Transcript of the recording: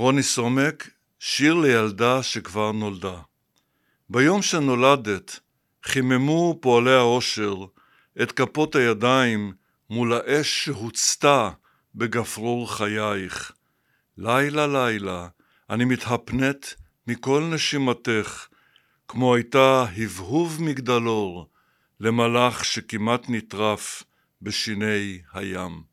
רוני סומק, שיר לילדה שכבר נולדה. ביום שנולדת, חיממו פועלי העושר את כפות הידיים מול האש שהוצתה בגפרור חייך. לילה לילה, אני מתהפנת מכל נשימתך, כמו הייתה הבהוב מגדלור למלאך שכמעט נטרף בשיני הים.